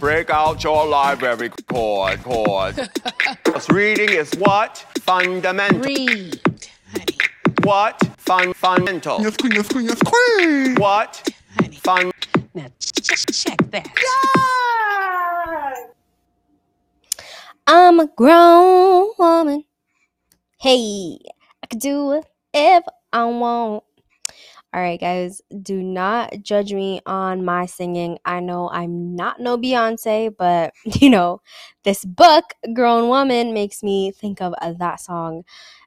Break out your library cord, cord. Because reading is what? Fundamental. Read, honey, What? Fun, fundamental. Yes, queen, yes, queen, yes, queen. What? honey. Fun. Now ch- check that. I'm a grown woman. Hey, I can do whatever I want. All right, guys, do not judge me on my singing. I know I'm not no Beyonce, but you know, this book, Grown Woman, makes me think of that song.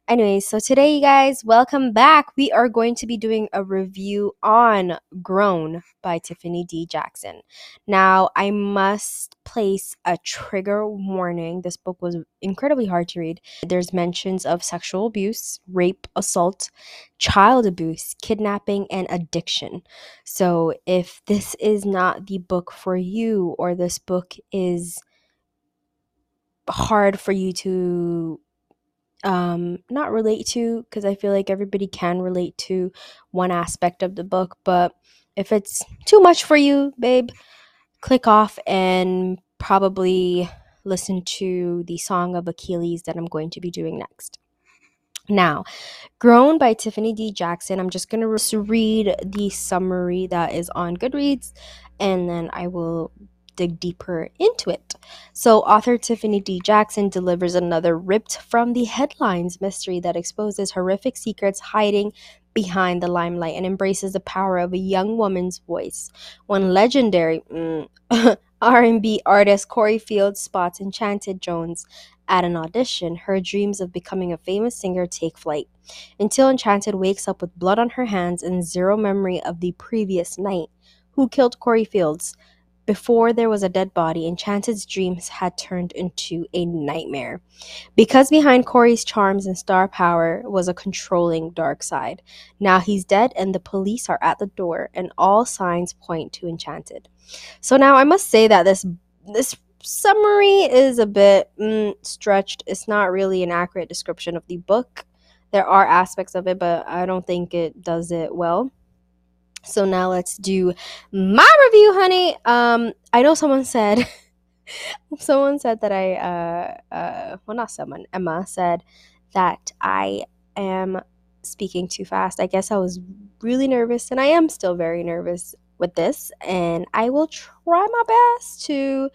Anyway, so today, you guys, welcome back. We are going to be doing a review on Grown by Tiffany D. Jackson. Now, I must place a trigger warning. This book was incredibly hard to read. There's mentions of sexual abuse, rape, assault, child abuse, kidnapping, and addiction. So, if this is not the book for you, or this book is hard for you to um not relate to because i feel like everybody can relate to one aspect of the book but if it's too much for you babe click off and probably listen to the song of achilles that i'm going to be doing next. Now grown by tiffany d. Jackson i'm just going to read the summary that is on goodreads and then i will dig deeper into it so, author Tiffany D. Jackson delivers another ripped from the headlines mystery that exposes horrific secrets hiding behind the limelight and embraces the power of a young woman's voice. When legendary mm, R&B artist Corey Fields spots Enchanted Jones at an audition, her dreams of becoming a famous singer take flight. Until Enchanted wakes up with blood on her hands and zero memory of the previous night. Who killed Corey Fields? Before there was a dead body, Enchanted's dreams had turned into a nightmare. Because behind Corey's charms and star power was a controlling dark side. Now he's dead and the police are at the door, and all signs point to Enchanted. So now I must say that this this summary is a bit mm, stretched. It's not really an accurate description of the book. There are aspects of it, but I don't think it does it well. So now let's do my review, honey. Um, I know someone said, someone said that I, uh, uh, well, not someone, Emma said that I am speaking too fast. I guess I was really nervous, and I am still very nervous with this. And I will try my best to,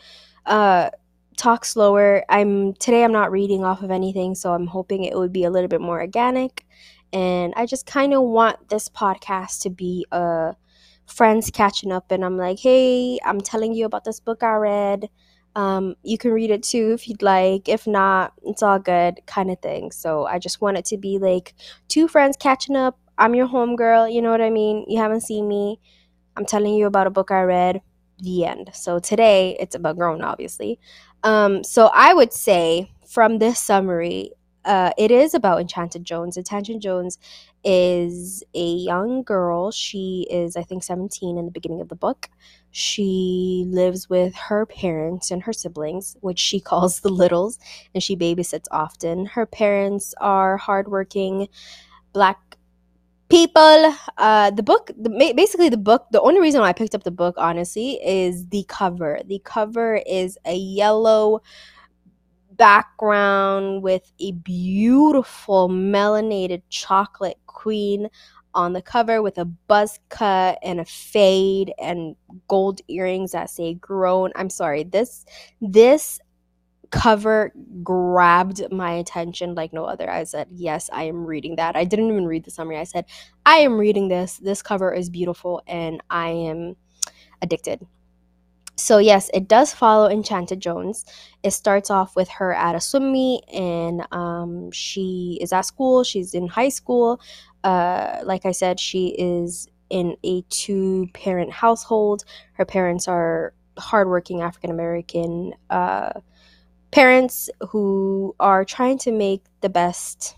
uh, talk slower. I'm today. I'm not reading off of anything, so I'm hoping it would be a little bit more organic and I just kind of want this podcast to be uh friends catching up and I'm like, "Hey, I'm telling you about this book I read. Um you can read it too if you'd like. If not, it's all good kind of thing." So, I just want it to be like two friends catching up. I'm your homegirl, you know what I mean? You haven't seen me. I'm telling you about a book I read. The end. So today it's about grown obviously. Um so I would say from this summary uh, it is about Enchanted Jones. Enchanted Jones is a young girl. She is, I think, 17 in the beginning of the book. She lives with her parents and her siblings, which she calls the Littles, and she babysits often. Her parents are hardworking black people. Uh, the book, the, basically, the book, the only reason why I picked up the book, honestly, is the cover. The cover is a yellow background with a beautiful melanated chocolate queen on the cover with a buzz cut and a fade and gold earrings that say grown i'm sorry this this cover grabbed my attention like no other. I said yes i am reading that. I didn't even read the summary. I said i am reading this. This cover is beautiful and i am addicted so yes, it does follow Enchanted Jones. It starts off with her at a swim meet, and um, she is at school. She's in high school. Uh, like I said, she is in a two-parent household. Her parents are hardworking African American uh, parents who are trying to make the best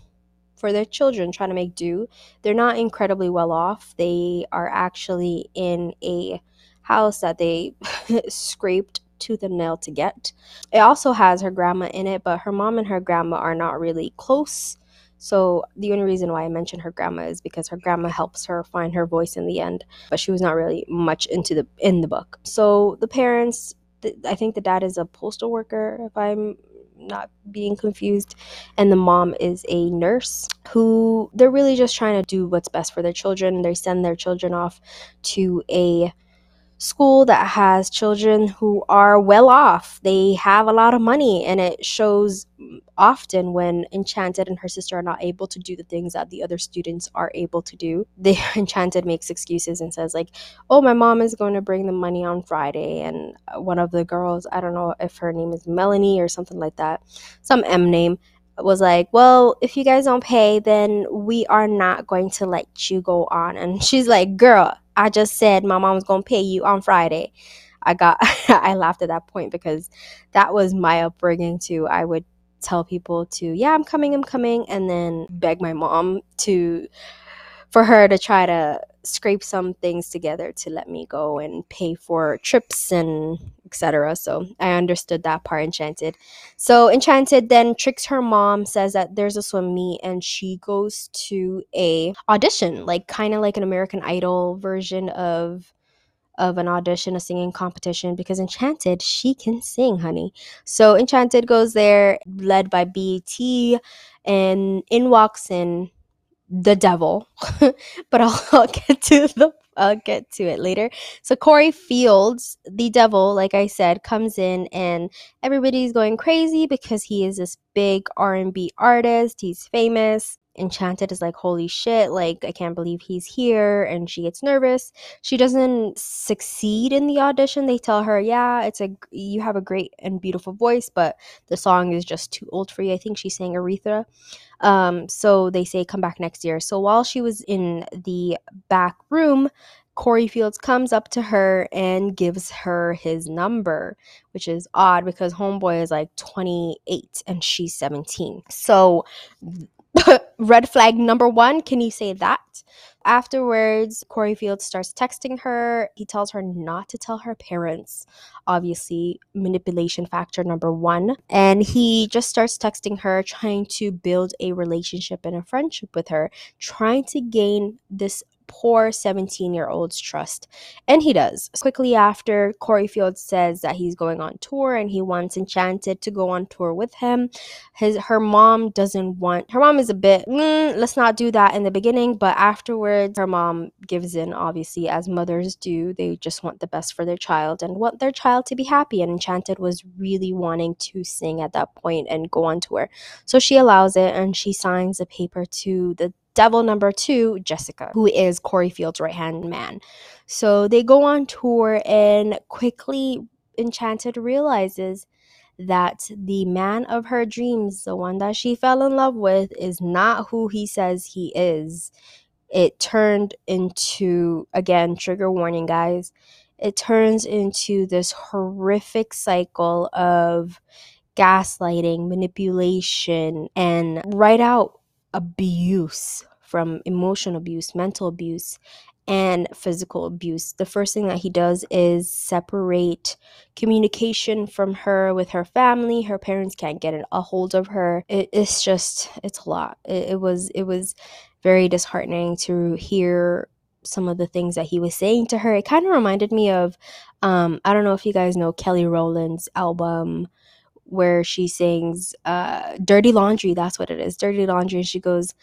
for their children, trying to make do. They're not incredibly well off. They are actually in a house that they scraped tooth and nail to get. It also has her grandma in it, but her mom and her grandma are not really close. So the only reason why I mention her grandma is because her grandma helps her find her voice in the end, but she was not really much into the in the book. So the parents I think the dad is a postal worker, if I'm not being confused. And the mom is a nurse who they're really just trying to do what's best for their children. They send their children off to a school that has children who are well off. They have a lot of money, and it shows often when Enchanted and her sister are not able to do the things that the other students are able to do. The Enchanted makes excuses and says like, "Oh, my mom is going to bring the money on Friday," and uh, one of the girls, I don't know if her name is Melanie or something like that, some M name was like, Well, if you guys don't pay, then we are not going to let you go on. And she's like, Girl, I just said my mom's to pay you on Friday. I got, I laughed at that point because that was my upbringing too. I would tell people to, Yeah, I'm coming, I'm coming, and then beg my mom to, for her to try to scrape some things together to let me go and pay for trips and etc. So I understood that part enchanted. So enchanted then tricks her mom says that there's a swim meet and she goes to a audition like kind of like an American Idol version of of an audition, a singing competition because Enchanted, she can sing, honey. So Enchanted goes there, led by BET, and in walks in the devil. but I'll, I'll get to the I'll get to it later. So Corey Fields, the devil, like I said, comes in and everybody's going crazy because he is this big R&B artist. He's famous. Enchanted is like, holy shit, like, I can't believe he's here. And she gets nervous. She doesn't succeed in the audition. They tell her, yeah, it's a, you have a great and beautiful voice, but the song is just too old for you. I think she's saying Aretha. Um, so they say, come back next year. So while she was in the back room, Corey Fields comes up to her and gives her his number, which is odd because Homeboy is like 28 and she's 17. So red flag number one, can you say that? Afterwards, Corey Fields starts texting her. He tells her not to tell her parents. Obviously, manipulation factor number one. And he just starts texting her, trying to build a relationship and a friendship with her, trying to gain this poor 17 year old's trust. And he does. Quickly after, Corey Fields says that he's going on tour and he wants Enchanted to go on tour with him. His her mom doesn't want her mom is a bit mm, let's not do that in the beginning, but afterwards her mom gives in obviously as mothers do. They just want the best for their child and want their child to be happy and Enchanted was really wanting to sing at that point and go on tour. So she allows it and she signs a paper to the devil number two, Jessica, who is Corey Field's right hand man. So they go on tour, and quickly Enchanted realizes that the man of her dreams, the one that she fell in love with, is not who he says he is. It turned into, again, trigger warning, guys. It turns into this horrific cycle of gaslighting, manipulation, and right out abuse from emotional abuse, mental abuse, and physical abuse. The first thing that he does is separate communication from her with her family. Her parents can't get a hold of her. It, it's just it's a lot. It, it was it was very disheartening to hear some of the things that he was saying to her. It kind of reminded me of um, I don't know if you guys know Kelly Rowland's album where she sings uh, Dirty Laundry. That's what it is. Dirty Laundry. And she goes,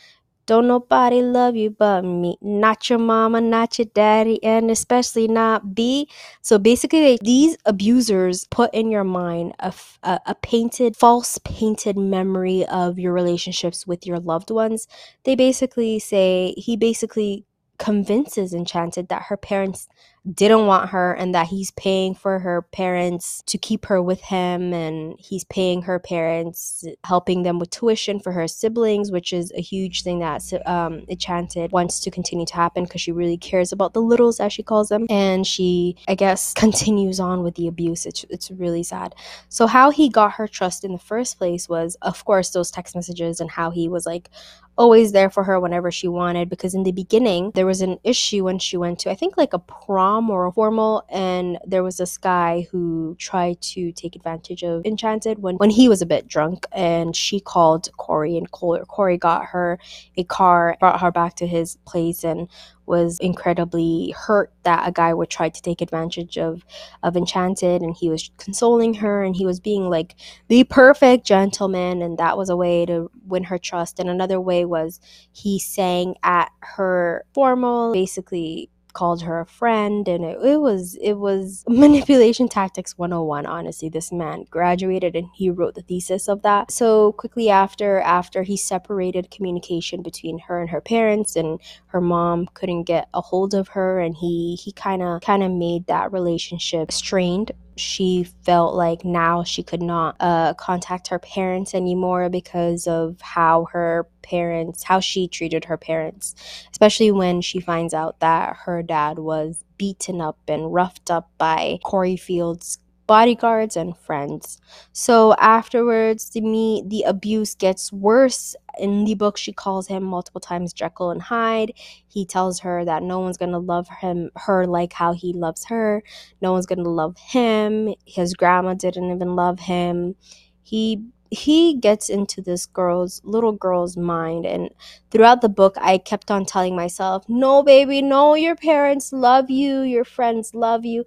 Don't nobody love you but me. Not your mama, not your daddy, and especially not B. So basically, these abusers put in your mind a, a, a painted, false painted memory of your relationships with your loved ones. They basically say, he basically convinces Enchanted that her parents didn't want her and that he's paying for her parents to keep her with him and he's paying her parents helping them with tuition for her siblings which is a huge thing that um, enchanted wants to continue to happen because she really cares about the littles as she calls them. And she i guess continues on with the abuse. It's, it's really sad. So how he got her trust in the first place was of course those text messages and how he was like always there for her whenever she wanted because in the beginning there was an issue when she went to i think like a prom or a formal and there was this guy who tried to take advantage of enchanted when when he was a bit drunk and she called corey and corey got her a car brought her back to his place and was incredibly hurt that a guy would try to take advantage of of Enchanted and he was consoling her and he was being like the perfect gentleman and that was a way to win her trust. And another way was he sang at her formal basically called her a friend and it, it was it was manipulation tactics 101 honestly. This man graduated and he wrote the thesis of that. So quickly after after he separated communication between her and her parents and her mom couldn't get a hold of her and he he kind of kind of made that relationship strained. She felt like now she could not uh, contact her parents anymore because of how her parents, how she treated her parents, especially when she finds out that her dad was beaten up and roughed up by Corey Field's bodyguards and friends. So afterwards, the me the abuse gets worse. In the book, she calls him multiple times Jekyll and Hyde. He tells her that no one's gonna love him her like how he loves her. No one's gonna love him. His grandma didn't even love him. He he gets into this girl's little girl's mind and throughout the book i kept on telling myself no baby no your parents love you your friends love you.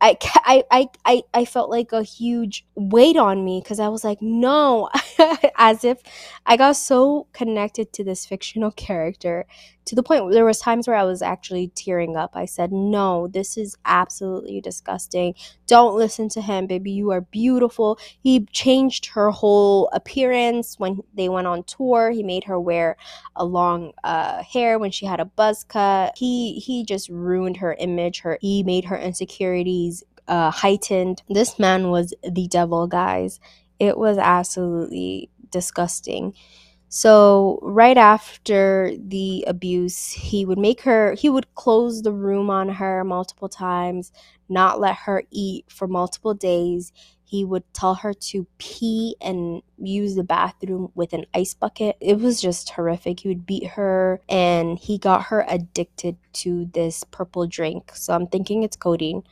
I, I, I, I, felt like a huge weight on me because I was like, no, as if I got so connected to this fictional character to the point where there was times where I was actually tearing up. I said, no, this is absolutely disgusting. Don't listen to him, baby. You are beautiful. He changed her whole appearance when they went on tour. He made her wear a long uh, hair when she had a buzz cut. He he just ruined her image. Her he made her insecurities uh, heightened. This man was the devil, guys. It was absolutely disgusting. So, right after the abuse, he would make her, he would close the room on her multiple times, not let her eat for multiple days. He would tell her to pee and use the bathroom with an ice bucket. It was just horrific. He would beat her and he got her addicted to this purple drink. So I'm thinking it's codeine.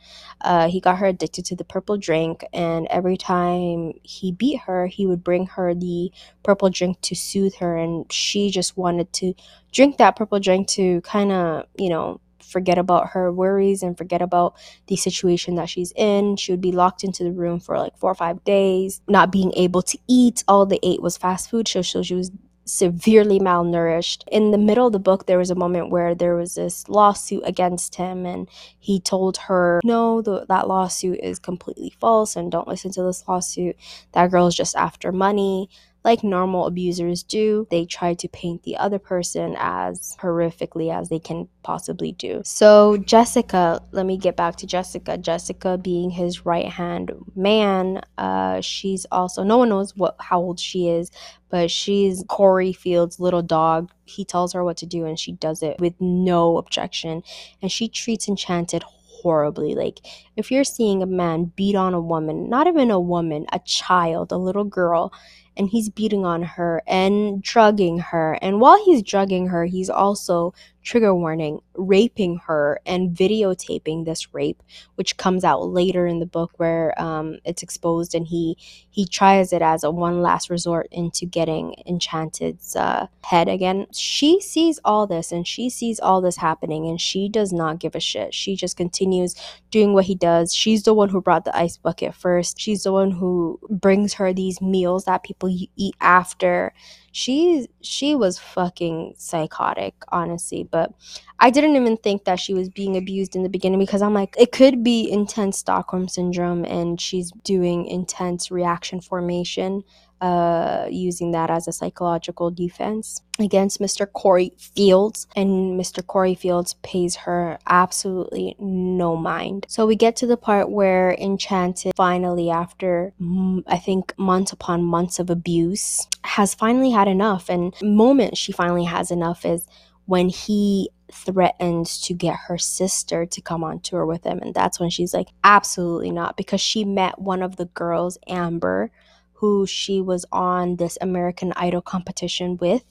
Uh, he got her addicted to the purple drink, and every time he beat her, he would bring her the purple drink to soothe her, and she just wanted to drink that purple drink to kind of, you know, forget about her worries and forget about the situation that she's in. She would be locked into the room for like four or five days, not being able to eat. All they ate was fast food. So, so she was severely malnourished. In the middle of the book, there was a moment where there was this lawsuit against him, and he told her, No, the, that lawsuit is completely false, and don't listen to this lawsuit. That girl is just after money like normal abusers do, they try to paint the other person as horrifically as they can possibly do. So, Jessica, let me get back to Jessica. Jessica being his right hand man, uh, she's also, no one knows what how old she is, but she's Corey Field's little dog. He tells her what to do and she does it with no objection. And she treats Enchanted horribly. Like, if you're seeing a man beat on a woman, not even a woman, a child, a little girl, and he's beating on her and drugging her. And while he's drugging her, he's also trigger warning, raping her and videotaping this rape, which comes out later in the book where um, it's exposed and he he tries it as a one last resort into getting Enchanted's uh, head again. She sees all this and she sees all this happening and she does not give a shit. She just continues doing what he does. She's the one who brought the ice bucket first. She's the one who brings her these meals that people eat after she she was fucking psychotic honestly but i didn't even think that she was being abused in the beginning because i'm like it could be intense stockholm syndrome and she's doing intense reaction formation uh, using that as a psychological defense against Mr. Corey Fields, and Mr. Corey Fields pays her absolutely no mind. So we get to the part where Enchanted finally, after mm, I think months upon months of abuse, has finally had enough. And moment she finally has enough is when he threatens to get her sister to come on tour with him and that's when she's like absolutely not because she met one of the girls amber who she was on this American Idol competition with,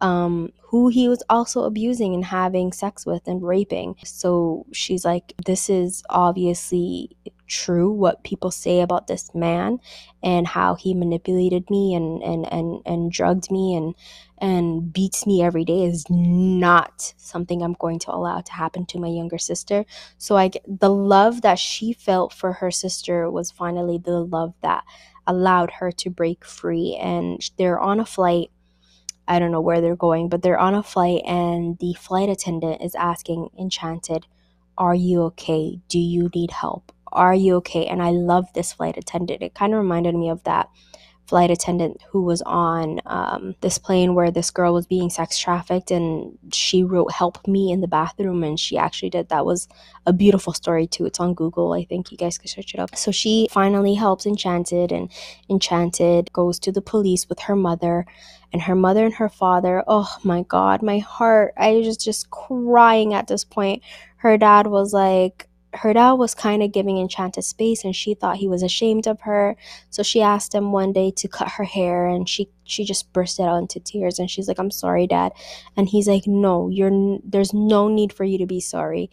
um, who he was also abusing and having sex with and raping. So she's like, this is obviously true what people say about this man and how he manipulated me and and and, and drugged me and and beats me every day is not something I'm going to allow to happen to my younger sister. So I the love that she felt for her sister was finally the love that allowed her to break free and they're on a flight I don't know where they're going, but they're on a flight and the flight attendant is asking Enchanted, Are you okay? Do you need help? Are you okay? And I love this flight attendant. It kind of reminded me of that flight attendant who was on um, this plane where this girl was being sex trafficked and she wrote help me in the bathroom and she actually did. That was a beautiful story too. It's on google i think. You guys can search it up. So she finally helps enchanted and enchanted goes to the police with her mother and her mother and her father oh my god my heart i was just crying at this point. Her dad was like her dad was kind of giving Enchanted space and she thought he was ashamed of her. So she asked him one day to cut her hair and she she just bursted out into tears and she's like, "I'm sorry, dad." And he's like, "No, you're there's no need for you to be sorry.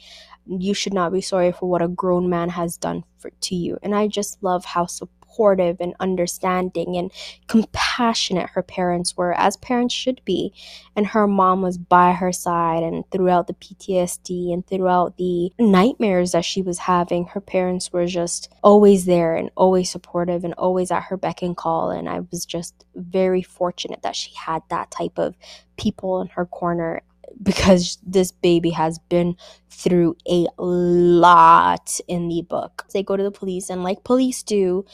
You should not be sorry for what a grown man has done for, to you." And I just love how supportive supportive and understanding and compassionate her parents were, as parents should be. And her mom was by her side, and throughout the PTSD and throughout the nightmares that she was having, her parents were just always there and always supportive and always at her beck and call. And I was just very fortunate that she had that type of people in her corner because this baby has been through a lot in the book. They go to the police, and like police do,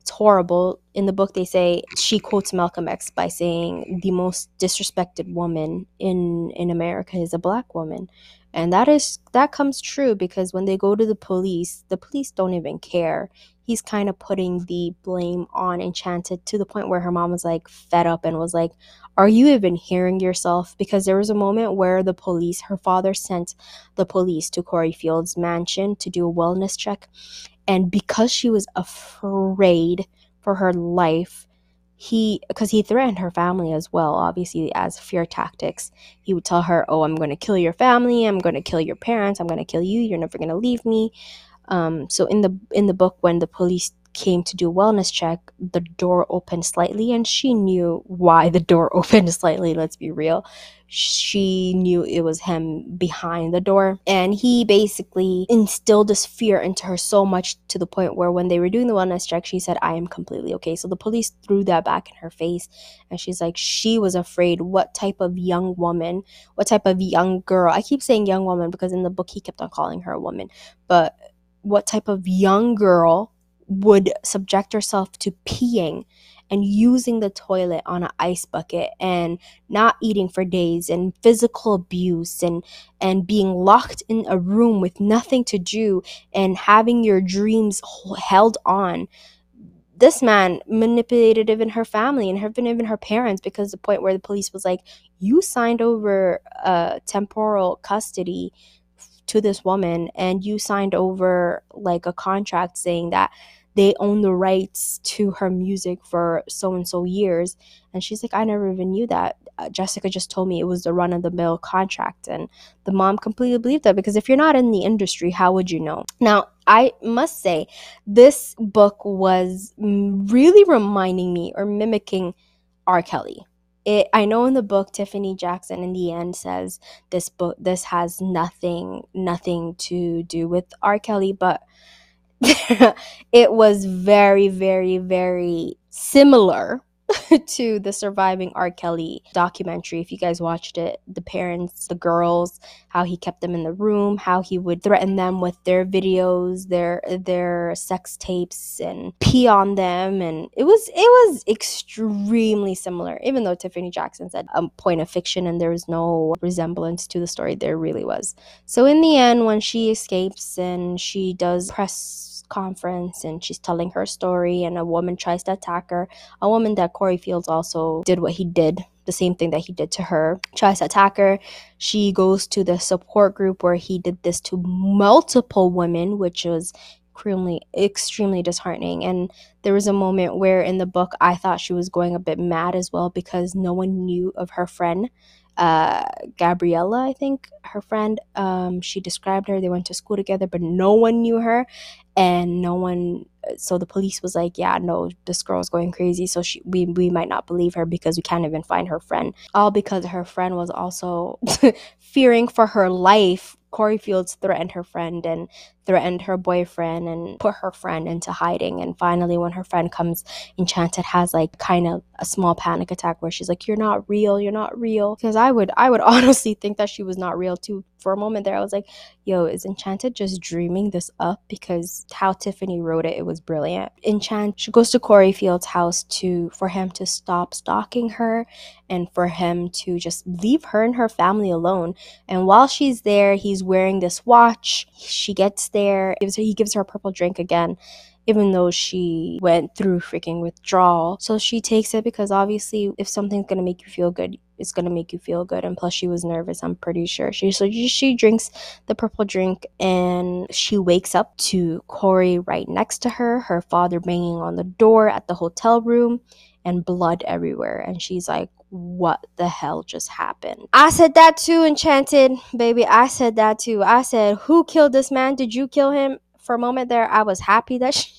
it's horrible. In the book, they say she quotes Malcolm X by saying the most disrespected woman in in America is a black woman, and that is that comes true because when they go to the police, the police don't even care. He's kind of putting the blame on Enchanted to the point where her mom was like fed up and was like, "Are you even hearing yourself?" Because there was a moment where the police, her father sent the police to Corey Field's mansion to do a wellness check, and because she was afraid for her life he because he threatened her family as well obviously as fear tactics. He would tell her oh i'm going to kill your family. I'm going to kill your parents. I'm going to kill you. You're never going to leave me. Um, so in the in the book when the police came to do wellness check, the door opened slightly, and she knew why the door opened slightly. Let's be real. She knew it was him behind the door, and he basically instilled this fear into her so much to the point where when they were doing the wellness check, she said, I am completely okay. So the police threw that back in her face, and she's like, she was afraid what type of young woman, what type of young girl. I keep saying young woman because in the book he kept on calling her a woman, but what type of young girl would subject herself to peeing and using the toilet on an ice bucket and not eating for days and physical abuse and and being locked in a room with nothing to do and having your dreams held on. This man manipulated even her family and even even her parents because the point where the police was like you signed over uh, temporal custody to this woman and you signed over like a contract saying that they own the rights to her music for so and so years. And she's like, I never even knew that. Uh, Jessica just told me it was the run of the mill contract. And the mom completely believed that because if you're not in the industry, how would you know? Now, I must say, this book was really reminding me or mimicking R. Kelly. It, I know in the book Tiffany Jackson in the end says this book this has nothing nothing to do with R. Kelly, but it was very, very, very similar to the surviving R. Kelly documentary. If you guys watched it, the parents, the girls, how he kept them in the room, how he would threaten them with their videos, their their sex tapes, and pee on them, and it was it was extremely similar. Even though Tiffany Jackson said a point of fiction and there was no resemblance to the story, there really was. So in the end, when she escapes and she does press conference and she's telling her story and a woman tries to attack her. A woman that corey fields also did what he did the same thing that he did to her. Tries to attack her. She goes to the support group where he did this to multiple women which was extremely extremely disheartening. And there was a moment where in the book i thought she was going a bit mad as well because no one knew of her friend uh, Gabriella, I think her friend. Um, she described her. They went to school together, but no one knew her, and no one. So the police was like, "Yeah, no, this girl's going crazy." So she, we, we might not believe her because we can't even find her friend. All because her friend was also fearing for her life. Corey Fields threatened her friend and threatened her boyfriend and put her friend into hiding. And finally, when her friend comes, Enchanted has like kind of a small panic attack where she's like, "You're not real. You're not real." Because I would, I would honestly think that she was not real too. For a moment there, I was like, "Yo, is Enchanted just dreaming this up?" Because how Tiffany wrote it, it was brilliant. Enchant, she goes to Corey Fields' house to for him to stop stalking her and for him to just leave her and her family alone. And while she's there, he's wearing this watch. She gets there, her, he gives her a purple drink again, even though she went through freaking withdrawal. So she takes it because obviously, if something's gonna make you feel good, it's gonna make you feel good. And plus, she was nervous. I'm pretty sure. She so she drinks the purple drink and she wakes up to Corey right next to her. Her father banging on the door at the hotel room and blood everywhere. And she's like, what the hell just happened? I said that too, Enchanted, baby. I said that too. I said, who killed this man? Did you kill him? For a moment there, I was happy that she,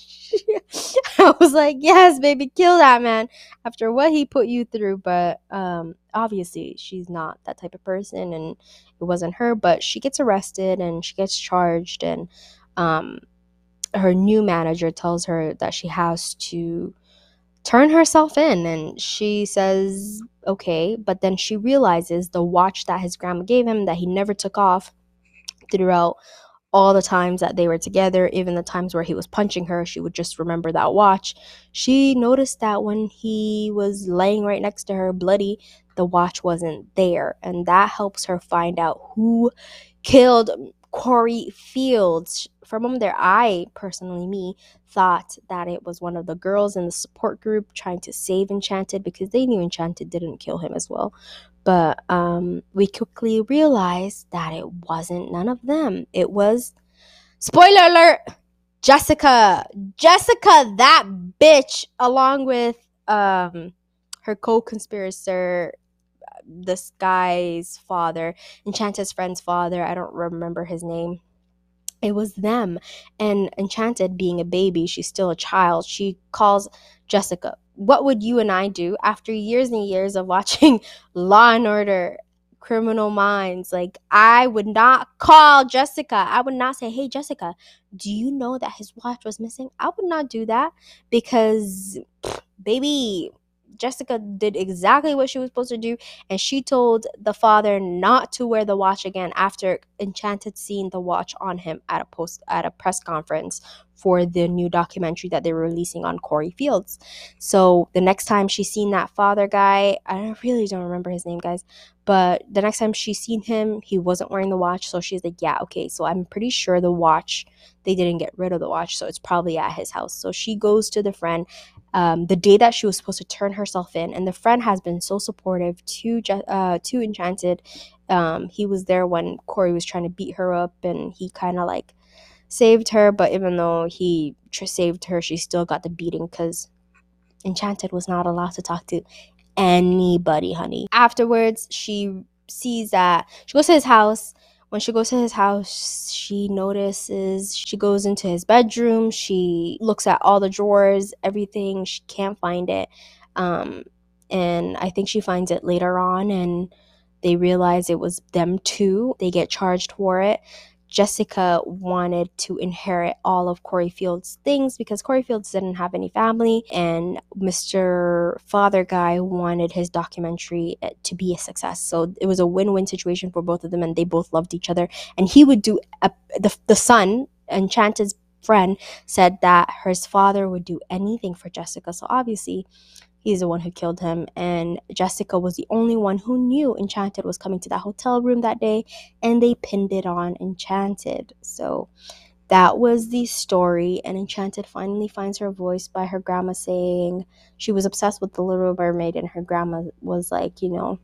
I was like, yes, baby, kill that man after what he put you through. But um, obviously, she's not that type of person, and it wasn't her. But she gets arrested and she gets charged, and um, her new manager tells her that she has to turn herself in and she says okay but then she realizes the watch that his grandma gave him that he never took off throughout all the times that they were together even the times where he was punching her she would just remember that watch. She noticed that when he was laying right next to her bloody the watch wasn't there and that helps her find out who killed Corey Fields. For a moment there, I personally, me, thought that it was one of the girls in the support group trying to save Enchanted because they knew Enchanted didn't kill him as well. But um, we quickly realized that it wasn't none of them. It was, spoiler alert, Jessica. Jessica, that bitch, along with um, her co conspirator, this guy's father, Enchanted's friend's father. I don't remember his name. It was them. And Enchanted, being a baby, she's still a child. She calls Jessica. What would you and I do after years and years of watching Law and Order, Criminal Minds? Like, I would not call Jessica. I would not say, Hey, Jessica, do you know that his watch was missing? I would not do that because, baby, Jessica did exactly what she was supposed to do, and she told the father not to wear the watch again after Enchanted seeing the watch on him at a post at a press conference for the new documentary that they were releasing on Corey Fields. So the next time she's seen that father guy, I really don't remember his name, guys, but the next time she seen him, he wasn't wearing the watch. So she's like, yeah, okay. So I'm pretty sure the watch, they didn't get rid of the watch. So it's probably at his house. So she goes to the friend um, the day that she was supposed to turn herself in, and the friend has been so supportive to uh, to Enchanted. Um, he was there when Corey was trying to beat her up, and he kind of like saved her. But even though he tr- saved her, she still got the beating because Enchanted was not allowed to talk to anybody, honey. Afterwards, she sees that she goes to his house when she goes to his house, she notices, she goes into his bedroom, she looks at all the drawers, everything, she can't find it. Um, and I think she finds it later on, and they realize it was them too. They get charged for it. Jessica wanted to inherit all of Corey Fields' things because Corey Fields didn't have any family, and Mr. Father Guy wanted his documentary eh, to be a success. So it was a win win situation for both of them, and they both loved each other. And he would do a, the, the son, Enchanted's friend, said that his father would do anything for Jessica. So obviously, He's the one who killed him, and Jessica was the only one who knew Enchanted was coming to that hotel room that day, and they pinned it on Enchanted. So that was the story, and Enchanted finally finds her voice by her grandma saying she was obsessed with the Little Mermaid, and her grandma was like, you know,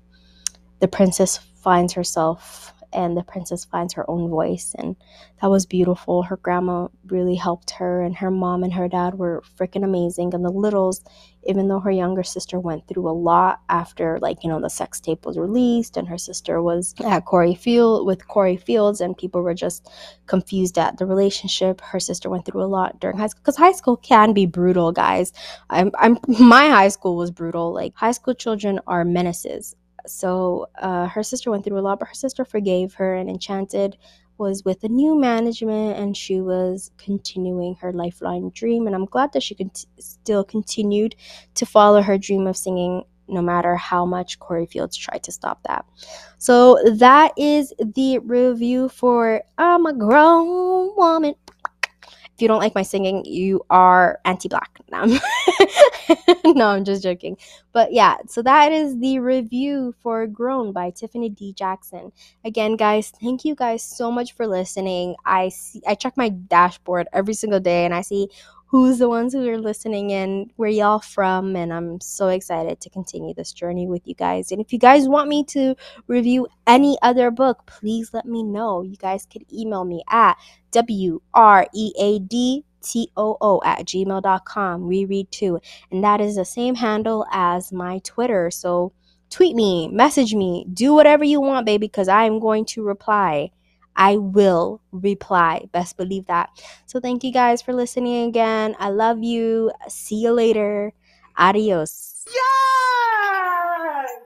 the princess finds herself and the princess finds her own voice and that was beautiful. Her grandma really helped her and her mom and her dad were freaking amazing. And the littles even though her younger sister went through a lot after like you know the sex tape was released and her sister was at Corey Field with Corey Fields and people were just confused at the relationship her sister went through a lot during high school. Because high school can be brutal guys. I'm, I'm my high school was brutal. Like high school children are menaces so uh, her sister went through a lot but her sister forgave her and enchanted was with a new management and she was continuing her lifeline dream and i'm glad that she could still continued to follow her dream of singing no matter how much corey fields tried to stop that so that is the review for i'm a grown woman if you don't like my singing, you are anti-black. No, no, I'm just joking. But yeah, so that is the review for Grown by Tiffany D. Jackson. Again, guys, thank you guys so much for listening. I see I check my dashboard every single day and I see who's the ones who are listening and where y'all from and i'm so excited to continue this journey with you guys and if you guys want me to review any other book please let me know you guys could email me at w-r-e-a-d-t-o-o at gmail.com we read too and that is the same handle as my twitter so tweet me message me do whatever you want baby because i'm going to reply I will reply. Best believe that. So, thank you guys for listening again. I love you. See you later. Adios.